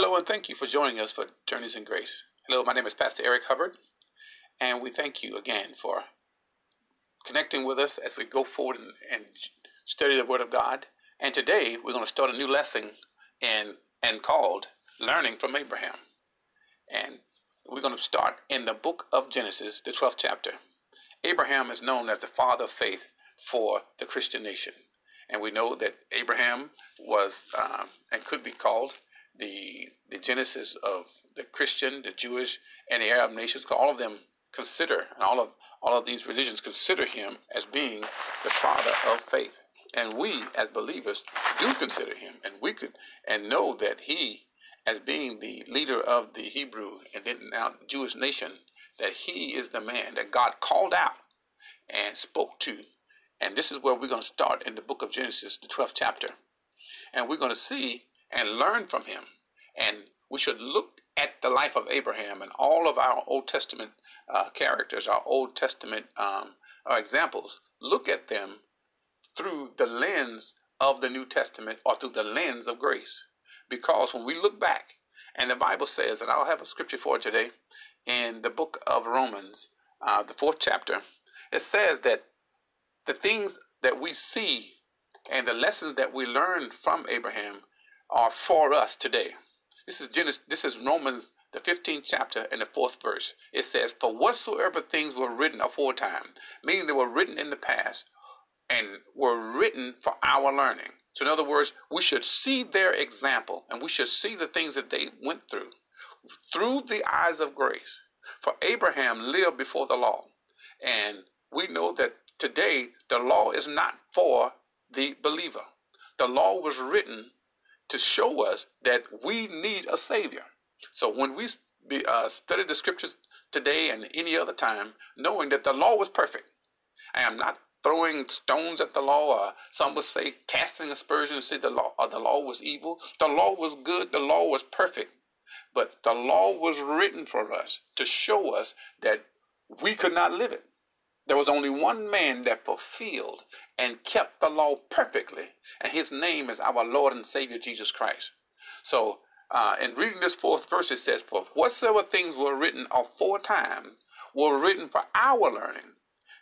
Hello, and thank you for joining us for Journeys in Grace. Hello, my name is Pastor Eric Hubbard, and we thank you again for connecting with us as we go forward and, and study the Word of God. And today we're going to start a new lesson in and called Learning from Abraham. And we're going to start in the book of Genesis, the 12th chapter. Abraham is known as the father of faith for the Christian nation. And we know that Abraham was uh, and could be called the, the genesis of the Christian, the Jewish, and the Arab nations. All of them consider, and all of all of these religions consider him as being the father of faith. And we, as believers, do consider him, and we could and know that he, as being the leader of the Hebrew and then now Jewish nation, that he is the man that God called out and spoke to. And this is where we're going to start in the book of Genesis, the 12th chapter. And we're going to see and learn from him. And we should look at the life of Abraham and all of our Old Testament uh, characters, our Old Testament um, our examples. Look at them through the lens of the New Testament or through the lens of grace. Because when we look back, and the Bible says, and I'll have a scripture for today in the book of Romans, uh, the fourth chapter, it says that the things that we see and the lessons that we learn from Abraham are for us today. This is Genesis, this is Romans the 15th chapter and the fourth verse. It says, For whatsoever things were written aforetime, meaning they were written in the past, and were written for our learning. So, in other words, we should see their example and we should see the things that they went through through the eyes of grace. For Abraham lived before the law. And we know that today the law is not for the believer. The law was written to show us that we need a Savior. So when we uh, study the scriptures today and any other time, knowing that the law was perfect, I am not throwing stones at the law, or some would say casting aspersion and say the law or the law was evil. The law was good, the law was perfect. But the law was written for us to show us that we could not live it. There was only one man that fulfilled and kept the law perfectly, and his name is our Lord and Savior Jesus Christ. So, uh, in reading this fourth verse, it says, For whatsoever things were written aforetime were written for our learning,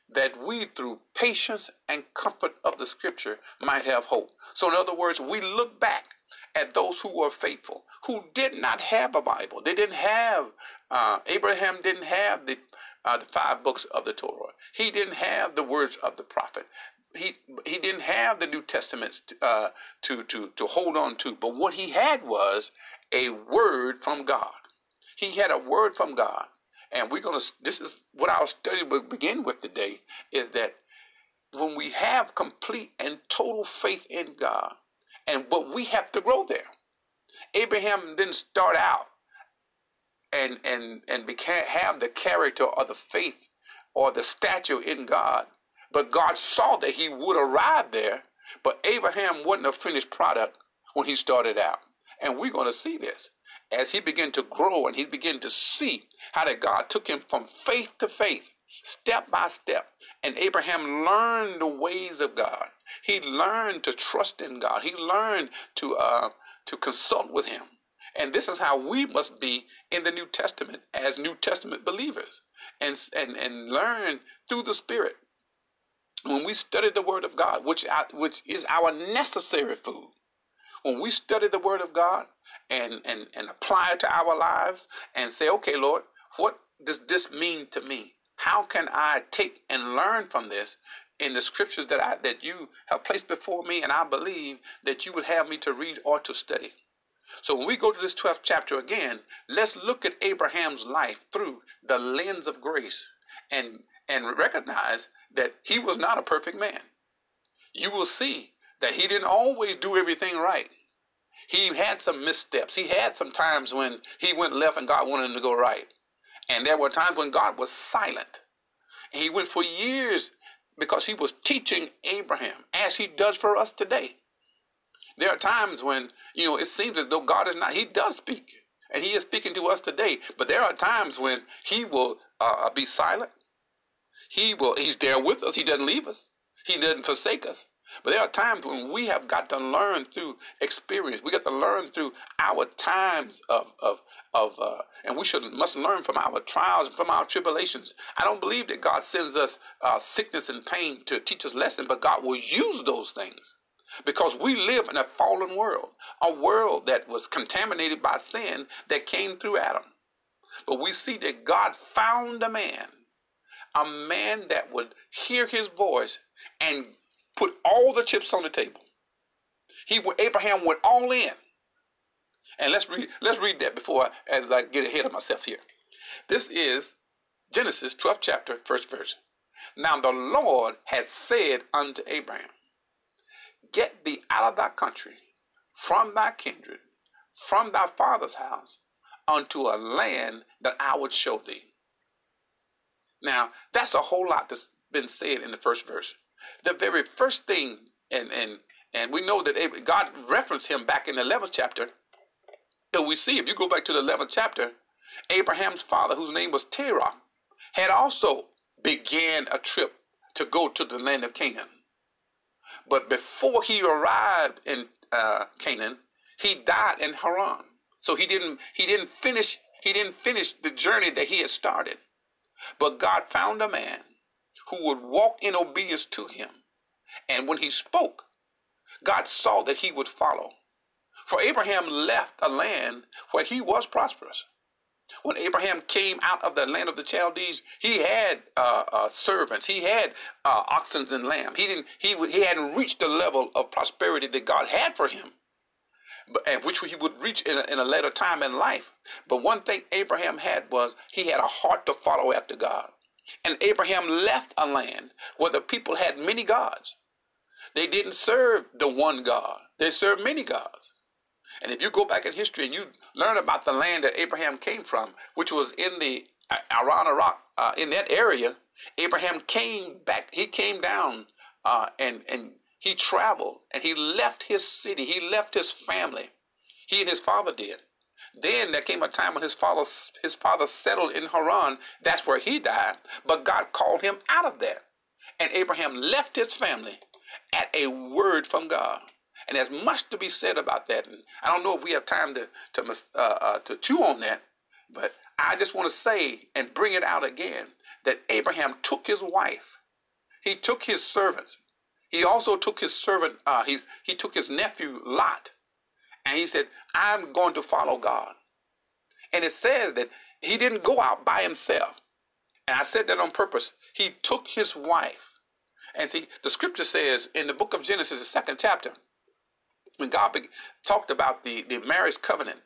that we through patience and comfort of the scripture might have hope. So, in other words, we look back at those who were faithful, who did not have a Bible. They didn't have, uh, Abraham didn't have the, uh, the five books of the Torah. He didn't have the words of the prophet. He, he didn't have the New Testaments uh, to, to, to hold on to. But what he had was a word from God. He had a word from God. And we're going to, this is what our study will begin with today is that when we have complete and total faith in God, and but we have to grow there. Abraham didn't start out and and and became have the character or the faith or the stature in God, but God saw that he would arrive there. But Abraham wasn't a finished product when he started out, and we're going to see this as he began to grow and he began to see how that God took him from faith to faith, step by step. And Abraham learned the ways of God. He learned to trust in God. He learned to uh, to consult with Him. And this is how we must be in the New Testament as New Testament believers, and and and learn through the Spirit. When we study the Word of God, which which is our necessary food, when we study the Word of God and and and apply it to our lives and say, okay, Lord, what does this mean to me? How can I take and learn from this in the scriptures that I that you have placed before me, and I believe that you would have me to read or to study. So when we go to this 12th chapter again, let's look at Abraham's life through the lens of grace and and recognize that he was not a perfect man. You will see that he didn't always do everything right. He had some missteps. He had some times when he went left and God wanted him to go right. And there were times when God was silent. And he went for years because he was teaching Abraham as he does for us today. There are times when, you know, it seems as though God is not, he does speak. And he is speaking to us today. But there are times when he will uh, uh, be silent. He will, he's there with us. He doesn't leave us. He doesn't forsake us. But there are times when we have got to learn through experience. We got to learn through our times of of of, uh, and we should must learn from our trials and from our tribulations. I don't believe that God sends us uh, sickness and pain to teach us lesson, but God will use those things because we live in a fallen world, a world that was contaminated by sin that came through Adam. But we see that God found a man, a man that would hear His voice and put all the chips on the table. He Abraham went all in. And let's read let's read that before I, as I get ahead of myself here. This is Genesis 12th chapter, first verse. Now the Lord had said unto Abraham, Get thee out of thy country, from thy kindred, from thy father's house, unto a land that I would show thee. Now, that's a whole lot that's been said in the first verse the very first thing, and and and we know that God referenced him back in the 11th chapter. So we see, if you go back to the 11th chapter, Abraham's father, whose name was Terah, had also began a trip to go to the land of Canaan. But before he arrived in uh, Canaan, he died in Haran. So he didn't he didn't finish he didn't finish the journey that he had started. But God found a man who would walk in obedience to him. And when he spoke, God saw that he would follow. For Abraham left a land where he was prosperous. When Abraham came out of the land of the Chaldees, he had uh, uh, servants, he had uh, oxen and lamb. He didn't. He he hadn't reached the level of prosperity that God had for him, but and which he would reach in a, in a later time in life. But one thing Abraham had was he had a heart to follow after God. And Abraham left a land where the people had many gods. They didn't serve the one God, they served many gods. And if you go back in history and you learn about the land that Abraham came from, which was in the Aran Iraq, uh, in that area, Abraham came back, he came down uh, and, and he traveled and he left his city, he left his family. He and his father did. Then there came a time when his father his father settled in Haran. That's where he died. But God called him out of that. And Abraham left his family at a word from God. And there's much to be said about that. And I don't know if we have time to to uh, uh, to chew on that, but I just want to say and bring it out again that Abraham took his wife, he took his servants, he also took his servant, uh, he's, he took his nephew Lot, and he said, I'm going to follow God. And it says that he didn't go out by himself. And I said that on purpose. He took his wife. And see, the scripture says in the book of Genesis, the second chapter, when God be- talked about the, the marriage covenant,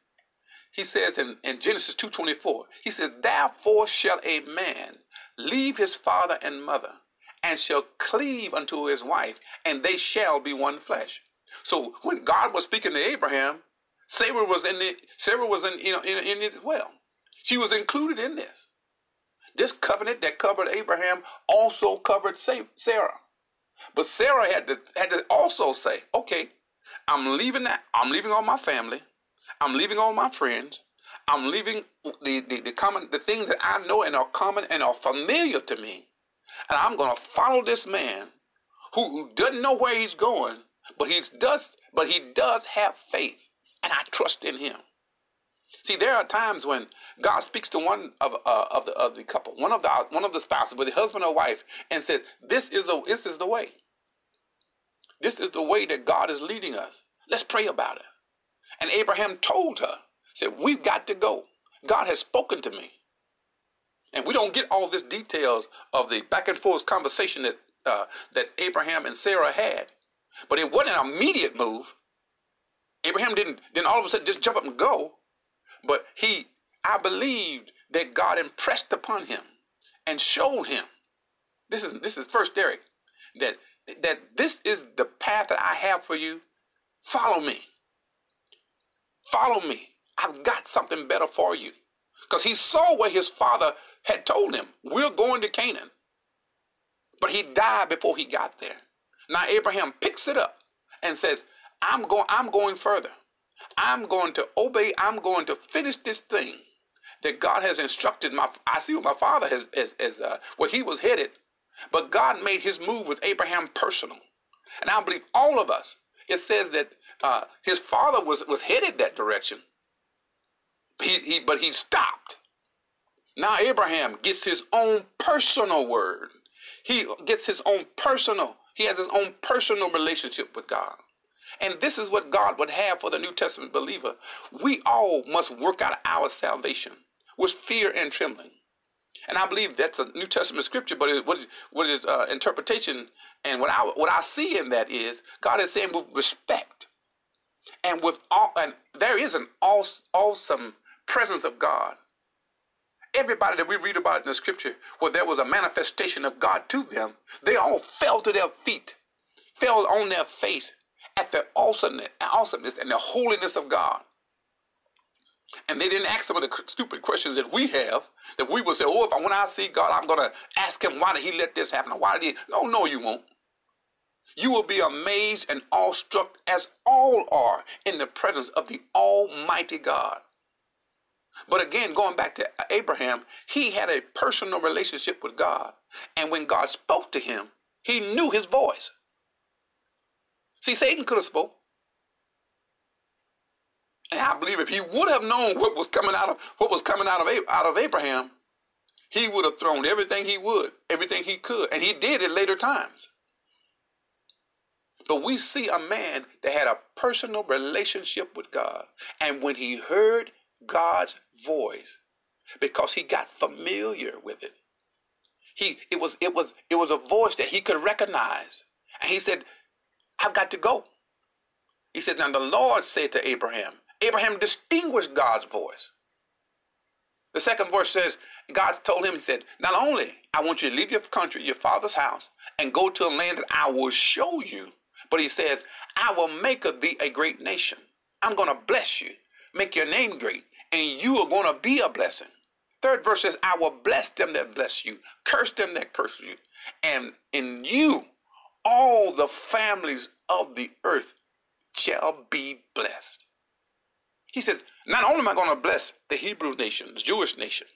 he says in, in Genesis 2.24, he says, Therefore shall a man leave his father and mother, and shall cleave unto his wife, and they shall be one flesh. So when God was speaking to Abraham, Sarah was in the Sarah was in you know in, in it as well. She was included in this. This covenant that covered Abraham also covered Sarah. But Sarah had to had to also say, okay, I'm leaving that. I'm leaving all my family. I'm leaving all my friends. I'm leaving the, the, the common the things that I know and are common and are familiar to me. And I'm gonna follow this man who, who doesn't know where he's going, but he does, but he does have faith, and I trust in him. See, there are times when God speaks to one of uh, of the of the couple, one of the one of the spouses, whether husband or wife, and says, "This is a this is the way. This is the way that God is leading us. Let's pray about it." And Abraham told her, said, "We've got to go. God has spoken to me." And we don't get all this details of the back and forth conversation that uh, that Abraham and Sarah had. But it wasn't an immediate move. Abraham didn't then all of a sudden just jump up and go. But he, I believed that God impressed upon him and showed him. This is this is first Derek. That that this is the path that I have for you. Follow me. Follow me. I've got something better for you. Because he saw what his father had told him, We're going to Canaan. But he died before he got there. Now Abraham picks it up and says, I'm going, I'm going further. I'm going to obey, I'm going to finish this thing that God has instructed my I see what my father has as, as uh, where he was headed. But God made his move with Abraham personal. And I believe all of us. It says that uh, his father was, was headed that direction. He, he, but he stopped. Now Abraham gets his own personal word. He gets his own personal, he has his own personal relationship with God. And this is what God would have for the New Testament believer. We all must work out our salvation with fear and trembling. And I believe that's a New Testament scripture, but what is what is uh, interpretation? And what I what I see in that is God is saying with respect, and with all, and there is an awesome presence of God. Everybody that we read about in the scripture, where there was a manifestation of God to them, they all fell to their feet, fell on their face at the awesomeness, awesomeness and the holiness of God. And they didn't ask some of the stupid questions that we have, that we would say, oh, if I, when I see God, I'm going to ask him, why did he let this happen? why did he? No, no, you won't. You will be amazed and awestruck as all are in the presence of the Almighty God. But again, going back to Abraham, he had a personal relationship with God. And when God spoke to him, he knew his voice. See, Satan could have spoke. And I believe if he would have known what was coming out of what was coming out of out of Abraham, he would have thrown everything he would, everything he could, and he did at later times. But we see a man that had a personal relationship with God, and when he heard God's voice, because he got familiar with it, he it was it was it was a voice that he could recognize, and he said, "I've got to go." He said, "Now the Lord said to Abraham, Abraham distinguished God's voice. The second verse says, God told him, He said, Not only I want you to leave your country, your father's house, and go to a land that I will show you, but He says, I will make of thee a great nation. I'm going to bless you, make your name great, and you are going to be a blessing. Third verse says, I will bless them that bless you, curse them that curse you, and in you all the families of the earth shall be blessed. He says, Not only am I going to bless the Hebrew nation, the Jewish nation,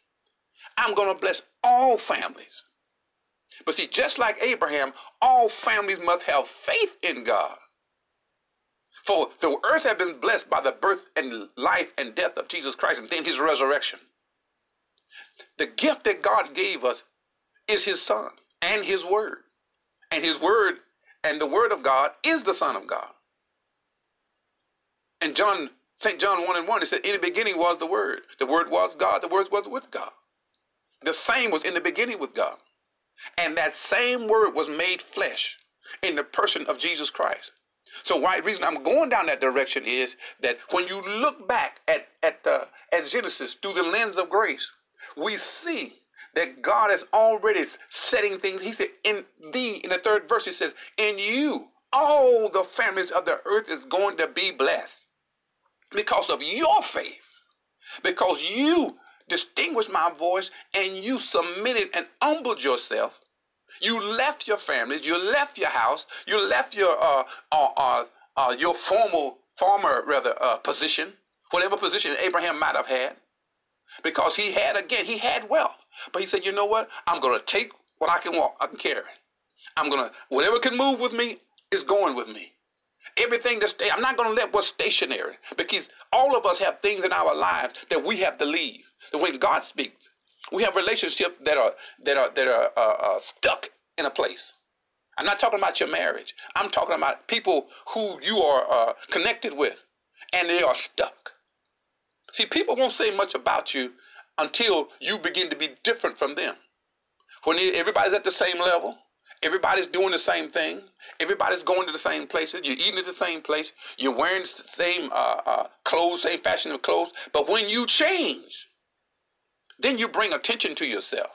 I'm going to bless all families. But see, just like Abraham, all families must have faith in God. For the earth had been blessed by the birth and life and death of Jesus Christ and then his resurrection. The gift that God gave us is his son and his word. And his word and the word of God is the son of God. And John St. John 1 and 1, it said, In the beginning was the Word. The Word was God. The Word was with God. The same was in the beginning with God. And that same Word was made flesh in the person of Jesus Christ. So why reason I'm going down that direction is that when you look back at at the at Genesis through the lens of grace, we see that God is already setting things. He said, "In thee," in the third verse, he says, "In you, all the families of the earth is going to be blessed." Because of your faith, because you distinguished my voice and you submitted and humbled yourself. You left your families, you left your house, you left your uh, uh, uh, uh your formal former rather uh, position, whatever position Abraham might have had, because he had again he had wealth, but he said, you know what? I'm going to take what I can walk, I can carry. I'm going to whatever can move with me is going with me. Everything that stay, I'm not going to let what's stationary because all of us have things in our lives that we have to leave. That when God speaks, we have relationships that are that are that are uh, uh, stuck in a place. I'm not talking about your marriage. I'm talking about people who you are uh, connected with, and they are stuck. See, people won't say much about you until you begin to be different from them. When everybody's at the same level, Everybody's doing the same thing. Everybody's going to the same places. You're eating at the same place. You're wearing the same uh, uh, clothes, same fashion of clothes. But when you change, then you bring attention to yourself.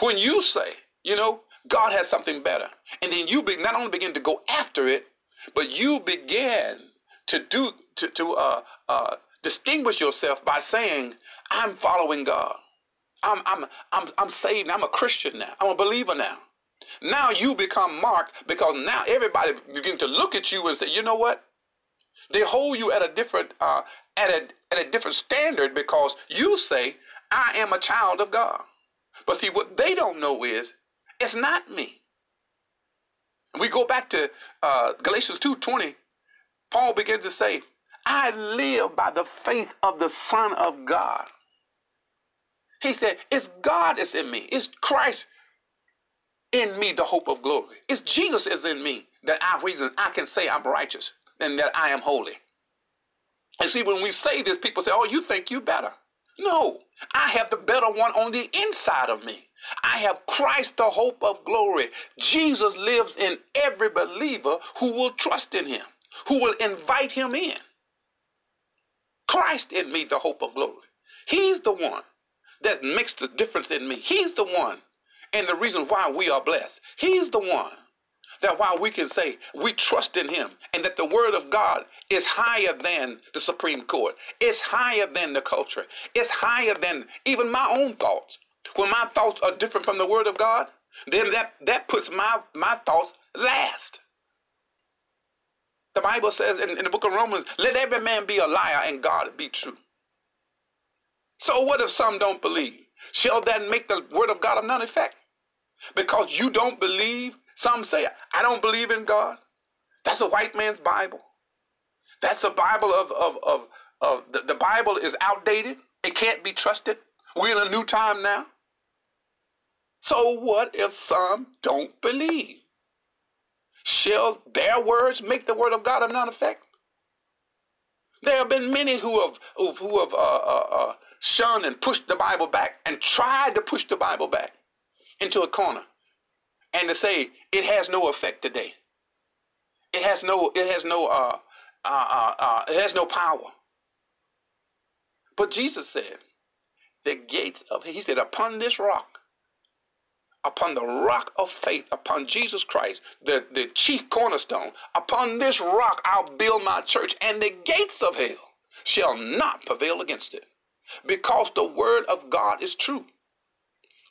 When you say, you know, God has something better, and then you be, not only begin to go after it, but you begin to do to to uh, uh, distinguish yourself by saying, "I'm following God. I'm I'm I'm I'm saved. I'm a Christian now. I'm a believer now." Now you become marked because now everybody begin to look at you and say, you know what? They hold you at a different uh, at a at a different standard because you say, I am a child of God. But see, what they don't know is it's not me. We go back to uh, Galatians 2.20. Paul begins to say, I live by the faith of the Son of God. He said, It's God that's in me. It's Christ in me, the hope of glory. It's Jesus is in me that I reason I can say I'm righteous and that I am holy. And see, when we say this, people say, Oh, you think you better. No, I have the better one on the inside of me. I have Christ, the hope of glory. Jesus lives in every believer who will trust in him, who will invite him in. Christ in me, the hope of glory. He's the one that makes the difference in me. He's the one and the reason why we are blessed. He's the one that why we can say we trust in him and that the word of God is higher than the Supreme Court. It's higher than the culture. It's higher than even my own thoughts. When my thoughts are different from the word of God, then that, that puts my, my thoughts last. The Bible says in, in the book of Romans, let every man be a liar and God be true. So what if some don't believe? Shall that make the word of God of none effect? Because you don't believe some say, I don't believe in God. That's a white man's Bible. That's a Bible of, of, of, of the, the Bible is outdated. It can't be trusted. We're in a new time now. So what if some don't believe? Shall their words make the word of God of none effect? There have been many who have who, have uh, uh, uh, shunned and pushed the Bible back and tried to push the Bible back into a corner and to say it has no effect today. It has no, it has no, uh, uh, uh, uh, it has no power. But Jesus said, the gates of, he said, upon this rock, upon the rock of faith, upon Jesus Christ, the, the chief cornerstone, upon this rock I'll build my church, and the gates of hell shall not prevail against it. Because the word of God is true.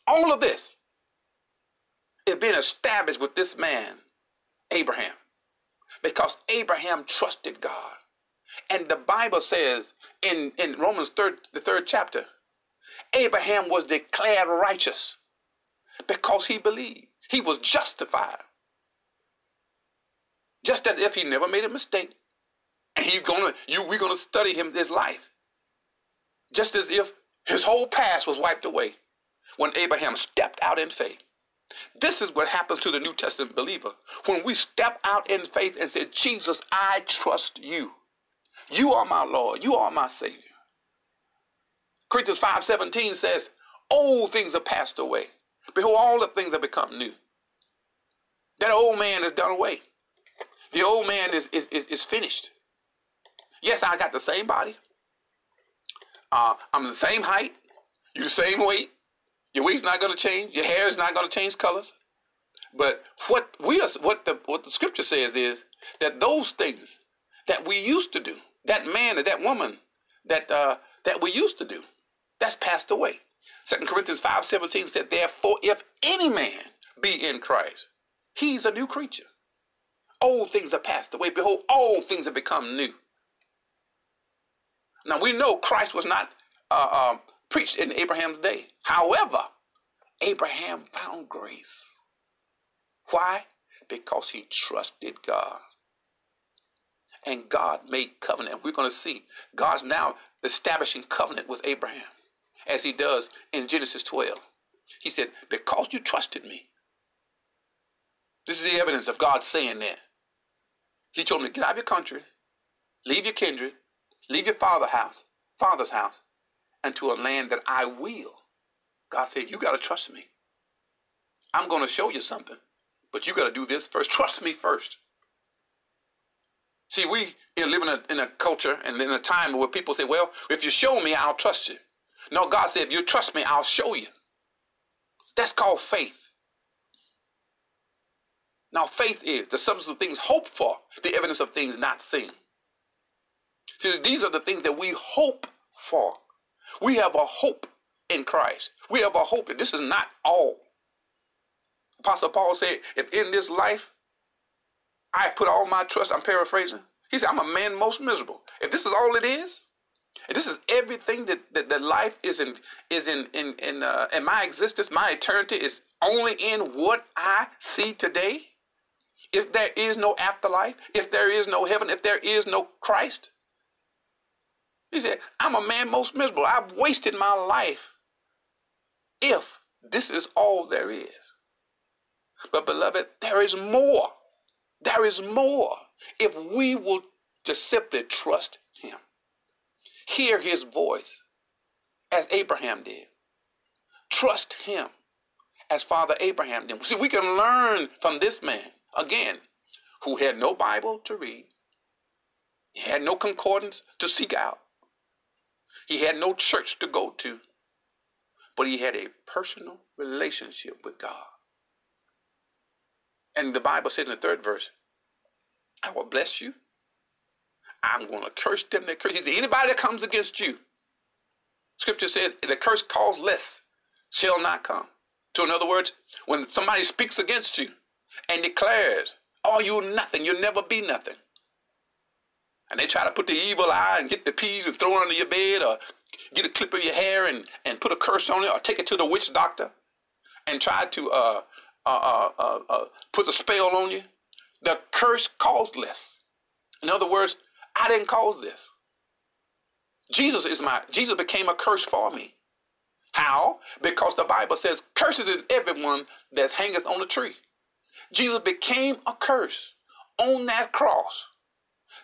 All of this is being established with this man, Abraham, because Abraham trusted God. And the Bible says in, in Romans third, the third chapter, Abraham was declared righteous because he believed. He was justified. Just as if he never made a mistake. And he's gonna you we're gonna study him his life. Just as if his whole past was wiped away when Abraham stepped out in faith. This is what happens to the New Testament believer. When we step out in faith and say, Jesus, I trust you. You are my Lord. You are my Savior. Corinthians 5.17 says, old things are passed away. Behold, all the things have become new. That old man is done away. The old man is, is, is, is finished. Yes, I got the same body. Uh, I'm the same height. You the same weight. Your weight's not going to change. Your hair is not going to change colors. But what we are, what the what the scripture says is that those things that we used to do, that man or that woman that uh, that we used to do, that's passed away. Second Corinthians five seventeen said, "Therefore, if any man be in Christ, he's a new creature. Old things are passed away. Behold, all things have become new." Now we know Christ was not uh, uh, preached in Abraham's day. However, Abraham found grace. Why? Because he trusted God. And God made covenant. We're going to see God's now establishing covenant with Abraham as he does in Genesis 12. He said, Because you trusted me. This is the evidence of God saying that. He told me, Get out of your country, leave your kindred, leave your father's house, father's house, into a land that I will. God said, You got to trust me. I'm going to show you something, but you got to do this first. Trust me first. See, we live in a, in a culture and in a time where people say, Well, if you show me, I'll trust you. No, God said, If you trust me, I'll show you. That's called faith. Now, faith is the substance of things hoped for, the evidence of things not seen. See, these are the things that we hope for. We have a hope in Christ. We have a hope that this is not all. Apostle Paul said, if in this life I put all my trust, I'm paraphrasing. He said, I'm a man most miserable. If this is all it is, if this is everything that, that, that life is in is in in in, uh, in my existence, my eternity is only in what I see today. if there is no afterlife, if there is no heaven, if there is no Christ? He said, I'm a man most miserable. I've wasted my life if this is all there is. But, beloved, there is more. There is more. If we will just simply trust Him, hear His voice as Abraham did, trust Him as Father Abraham did. See, we can learn from this man, again, who had no Bible to read, he had no concordance to seek out, he had no church to go to, but he had a personal relationship with God. And the Bible says in the third verse, I will bless you. I'm going to curse them that curse. He said, anybody that comes against you, scripture says, the curse causeless shall not come. So in other words, when somebody speaks against you and declares, oh, you're nothing, you'll never be nothing. And they try to put the evil eye and get the peas and throw it under your bed or get a clip of your hair and, and put a curse on it or take it to the witch doctor and try to uh, uh, uh, uh, uh put a spell on you. The curse caused this. In other words, I didn't cause this. Jesus is my Jesus became a curse for me. How? Because the Bible says, curses is everyone that hangeth on a tree. Jesus became a curse on that cross.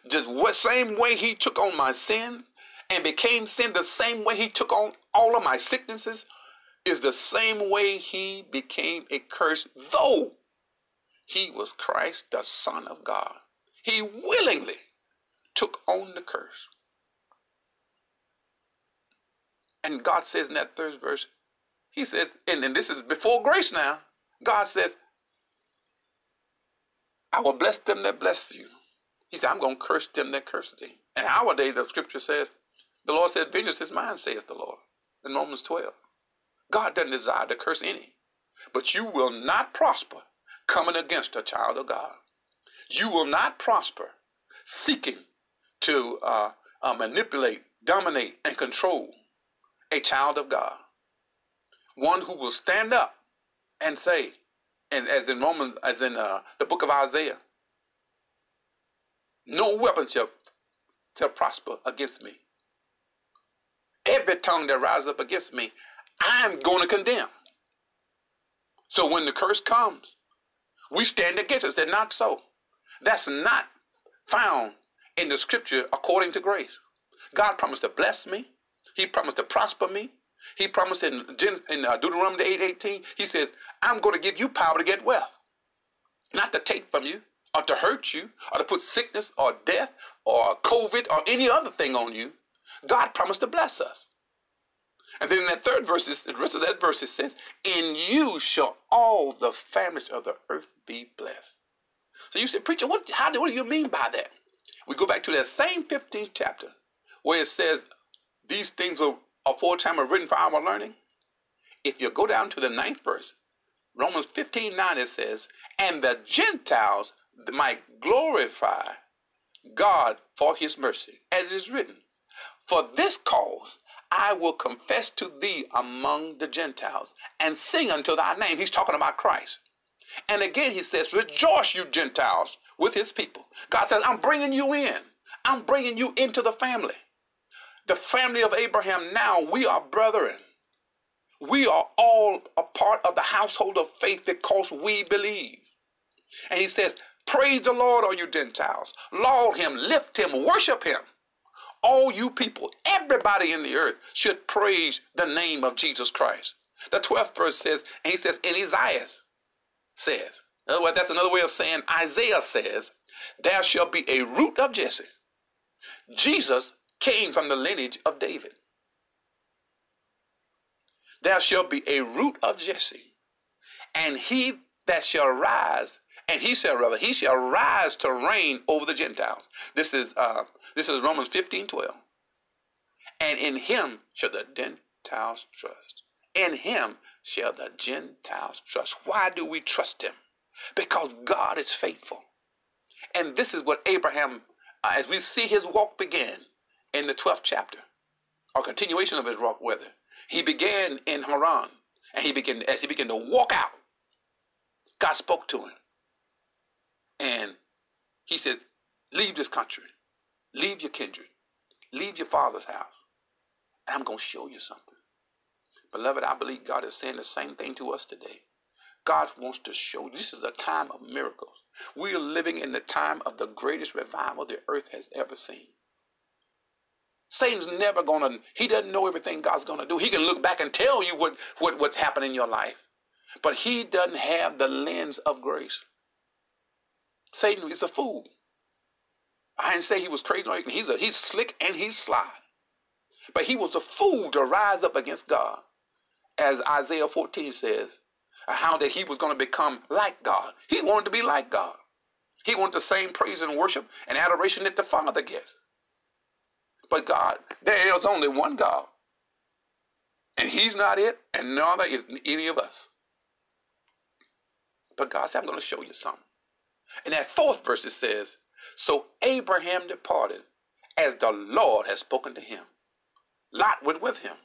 Just what same way he took on my sin and became sin, the same way he took on all of my sicknesses, is the same way he became a curse, though he was Christ, the Son of God. He willingly took on the curse. And God says in that third verse, He says, and, and this is before grace now, God says, I will bless them that bless you. He said, I'm going to curse them that curse thee. And our day, the scripture says, the Lord said, Vengeance is mine, saith the Lord. In Romans 12. God doesn't desire to curse any. But you will not prosper coming against a child of God. You will not prosper seeking to uh, uh, manipulate, dominate, and control a child of God. One who will stand up and say, and as in Romans, as in uh, the book of Isaiah, no weapon shall, shall prosper against me. Every tongue that rises up against me, I'm going to condemn. So when the curse comes, we stand against it. Said, not so. That's not found in the scripture according to grace. God promised to bless me. He promised to prosper me. He promised in, in uh, Deuteronomy 8 18, he says, I'm going to give you power to get wealth, not to take from you, or to hurt you, or to put sickness, or death, or COVID, or any other thing on you. God promised to bless us. And then in that third verse, the rest of that verse, it says, In you shall all the families of the earth be blessed. So you say, Preacher, what, how, what do you mean by that? We go back to that same 15th chapter where it says, these things are aforetime are written for our learning. If you go down to the ninth verse, Romans 15 9, it says, And the Gentiles might glorify God for his mercy, as it is written, For this cause I will confess to thee among the Gentiles and sing unto thy name. He's talking about Christ. And again, he says, Rejoice, you Gentiles, with his people. God says, I'm bringing you in, I'm bringing you into the family the family of Abraham now, we are brethren. We are all a part of the household of faith because we believe. And he says, Praise the Lord, all you Gentiles. Laud him, lift him, worship him. All you people, everybody in the earth should praise the name of Jesus Christ. The 12th verse says, and he says, in Isaiah says, in other words, that's another way of saying Isaiah says, there shall be a root of Jesse. Jesus came from the lineage of David. There shall be a root of Jesse, and he that shall rise, and he shall rather, he shall rise to reign over the Gentiles. This is uh, this is Romans 15, 12. And in him shall the Gentiles trust. In him shall the Gentiles trust. Why do we trust him? Because God is faithful. And this is what Abraham, uh, as we see his walk begin, in the 12th chapter, or continuation of his walk with her. He began in Haran, and he began as he began to walk out. God spoke to him And he said, Leave this country, leave your kindred, leave your father's house, and I'm going to show you something. Beloved, I believe God is saying the same thing to us today. God wants to show you. this is a time of miracles. We are living in the time of the greatest revival the earth has ever seen. Satan's never gonna, he doesn't know everything God's gonna do. He can look back and tell you what, what, what's happened in your life. But he doesn't have the lens of grace. Satan is a fool. I didn't say he was crazy. He's, a, he's slick and he's sly. But he was a fool to rise up against God. As Isaiah 14 says, how that he was going to become like God. He wanted to be like God. He wanted the same praise and worship and adoration that the Father gets. But God, there is only one God. And He's not it, and neither is any of us. But God said, I'm going to show you something. And that fourth verse, it says, So Abraham departed as the Lord had spoken to him. Lot went with him.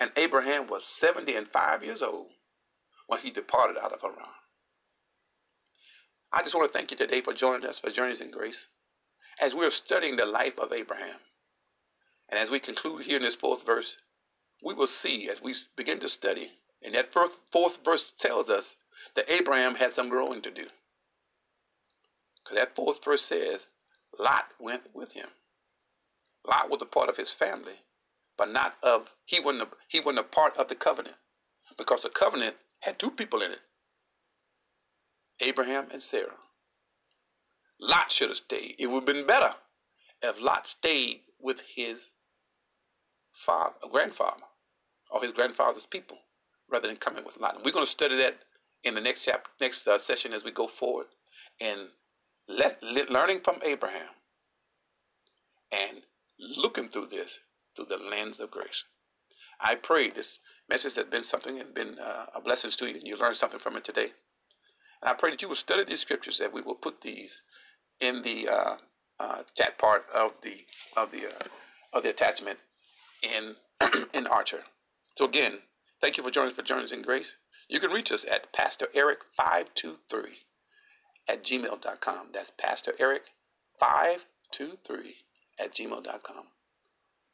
And Abraham was 70 and 5 years old when he departed out of Haran. I just want to thank you today for joining us for Journeys in Grace as we're studying the life of Abraham. And as we conclude here in this fourth verse, we will see as we begin to study, and that fourth, fourth verse tells us that Abraham had some growing to do. Because that fourth verse says, Lot went with him. Lot was a part of his family, but not of, he wasn't a, he wasn't a part of the covenant. Because the covenant had two people in it Abraham and Sarah. Lot should have stayed. It would have been better if Lot stayed with his father, grandfather, or his grandfather's people, rather than coming with Lot. And we're going to study that in the next chapter, next uh, session as we go forward, and let, learning from Abraham and looking through this through the lens of grace. I pray this message has been something and been uh, a blessing to you, and you learned something from it today. And I pray that you will study these scriptures, that we will put these in the uh, uh, chat part of the of the uh, of the attachment in in Archer. So again, thank you for joining us for Journeys in Grace. You can reach us at Pastor Eric 523 at gmail.com. That's Pastor Eric 523 at gmail.com.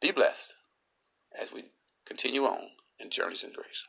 Be blessed as we continue on in Journeys in Grace.